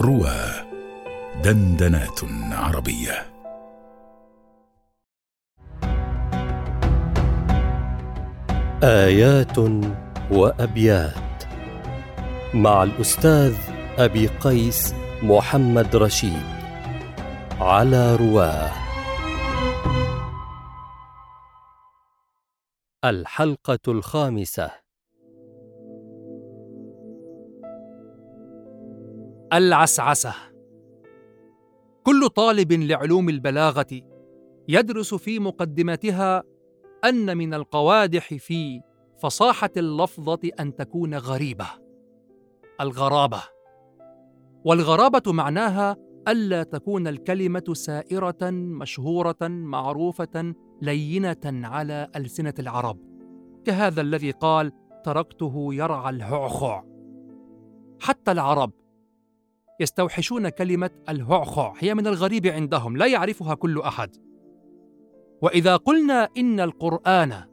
روى دندنات عربية. آيات وأبيات مع الأستاذ أبي قيس محمد رشيد على رواه. الحلقة الخامسة. العسعسة. كل طالب لعلوم البلاغة يدرس في مقدمتها أن من القوادح في فصاحة اللفظة أن تكون غريبة الغرابة. والغرابة معناها ألا تكون الكلمة سائرة مشهورة معروفة لينة على ألسنة العرب. كهذا الذي قال تركته يرعى الهعخع حتى العرب يستوحشون كلمة الهعخع هي من الغريب عندهم لا يعرفها كل أحد. وإذا قلنا إن القرآن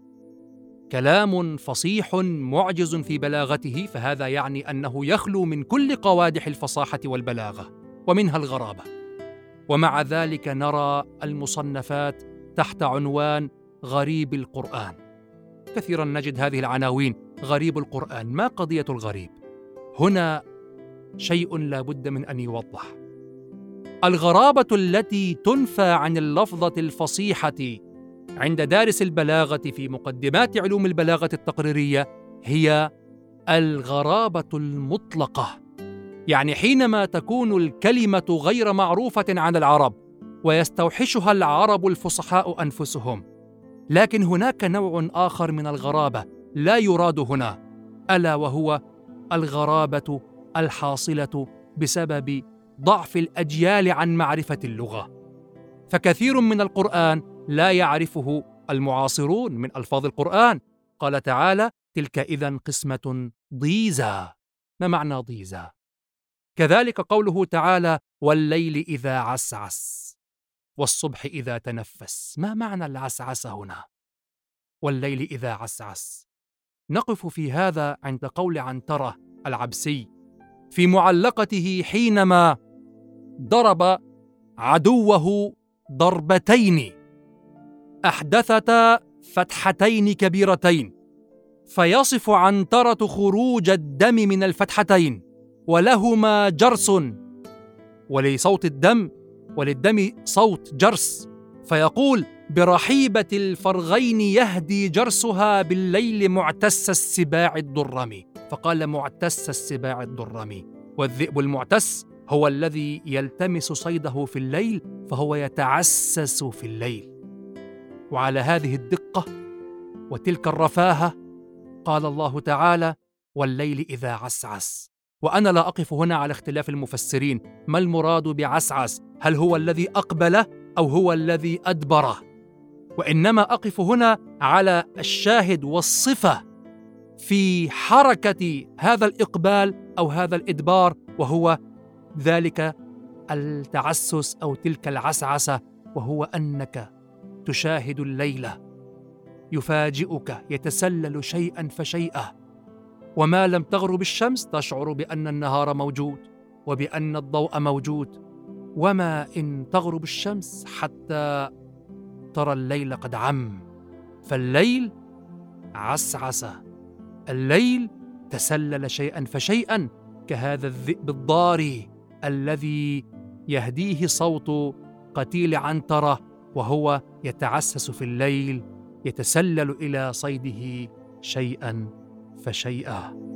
كلام فصيح معجز في بلاغته فهذا يعني أنه يخلو من كل قوادح الفصاحة والبلاغة ومنها الغرابة. ومع ذلك نرى المصنفات تحت عنوان غريب القرآن. كثيرا نجد هذه العناوين غريب القرآن ما قضية الغريب؟ هنا شيء لا بد من أن يوضح. الغرابة التي تنفى عن اللفظة الفصيحة عند دارس البلاغة في مقدمات علوم البلاغة التقريرية هي الغرابة المطلقة. يعني حينما تكون الكلمة غير معروفة عن العرب ويستوحشها العرب الفصحاء أنفسهم لكن هناك نوع آخر من الغرابة لا يراد هنا ألا وهو الغرابة الحاصلة بسبب ضعف الأجيال عن معرفة اللغة. فكثير من القرآن لا يعرفه المعاصرون من ألفاظ القرآن. قال تعالى تلك اذا قسمة ضيزى. ما معنى ضيزى؟ كذلك قوله تعالى والليل إذا عسعس والصبح إذا تنفس. ما معنى العسعس هنا؟ والليل إذا عسعس. نقف في هذا عند قول عنترة العبسي. في معلقته حينما ضرب عدوه ضربتين. أحدثتا فتحتين كبيرتين. فيصف عنتره خروج الدم من الفتحتين ولهما جرس ولصوت الدم وللدم صوت جرس. فيقول برحيبة الفرغين يهدي جرسها بالليل معتس السباع الضرمي فقال معتس السباع الضرمي والذئب المعتس هو الذي يلتمس صيده في الليل فهو يتعسس في الليل. وعلى هذه الدقة وتلك الرفاهة قال الله تعالى والليل إذا عسعس. وأنا لا أقف هنا على اختلاف المفسرين. ما المراد بعسعس؟ هل هو الذي اقبل أو هو الذي ادبر وإنما أقف هنا على الشاهد والصفة في حركة هذا الإقبال أو هذا الإدبار وهو ذلك التعسس أو تلك العسعسة وهو أنك تشاهد الليل يفاجئك يتسلل شيئا فشيئا. وما لم تغرب الشمس تشعر بأن النهار موجود وبأن الضوء موجود. وما إن تغرب الشمس حتى ترى الليل قد عم فالليل عسعس. الليل تسلل شيئا فشيئا كهذا الذئب الضاري الذي يهديه صوت قتيل عنترة وهو يتعسس في الليل يتسلل إلى صيده شيئا فشيئا.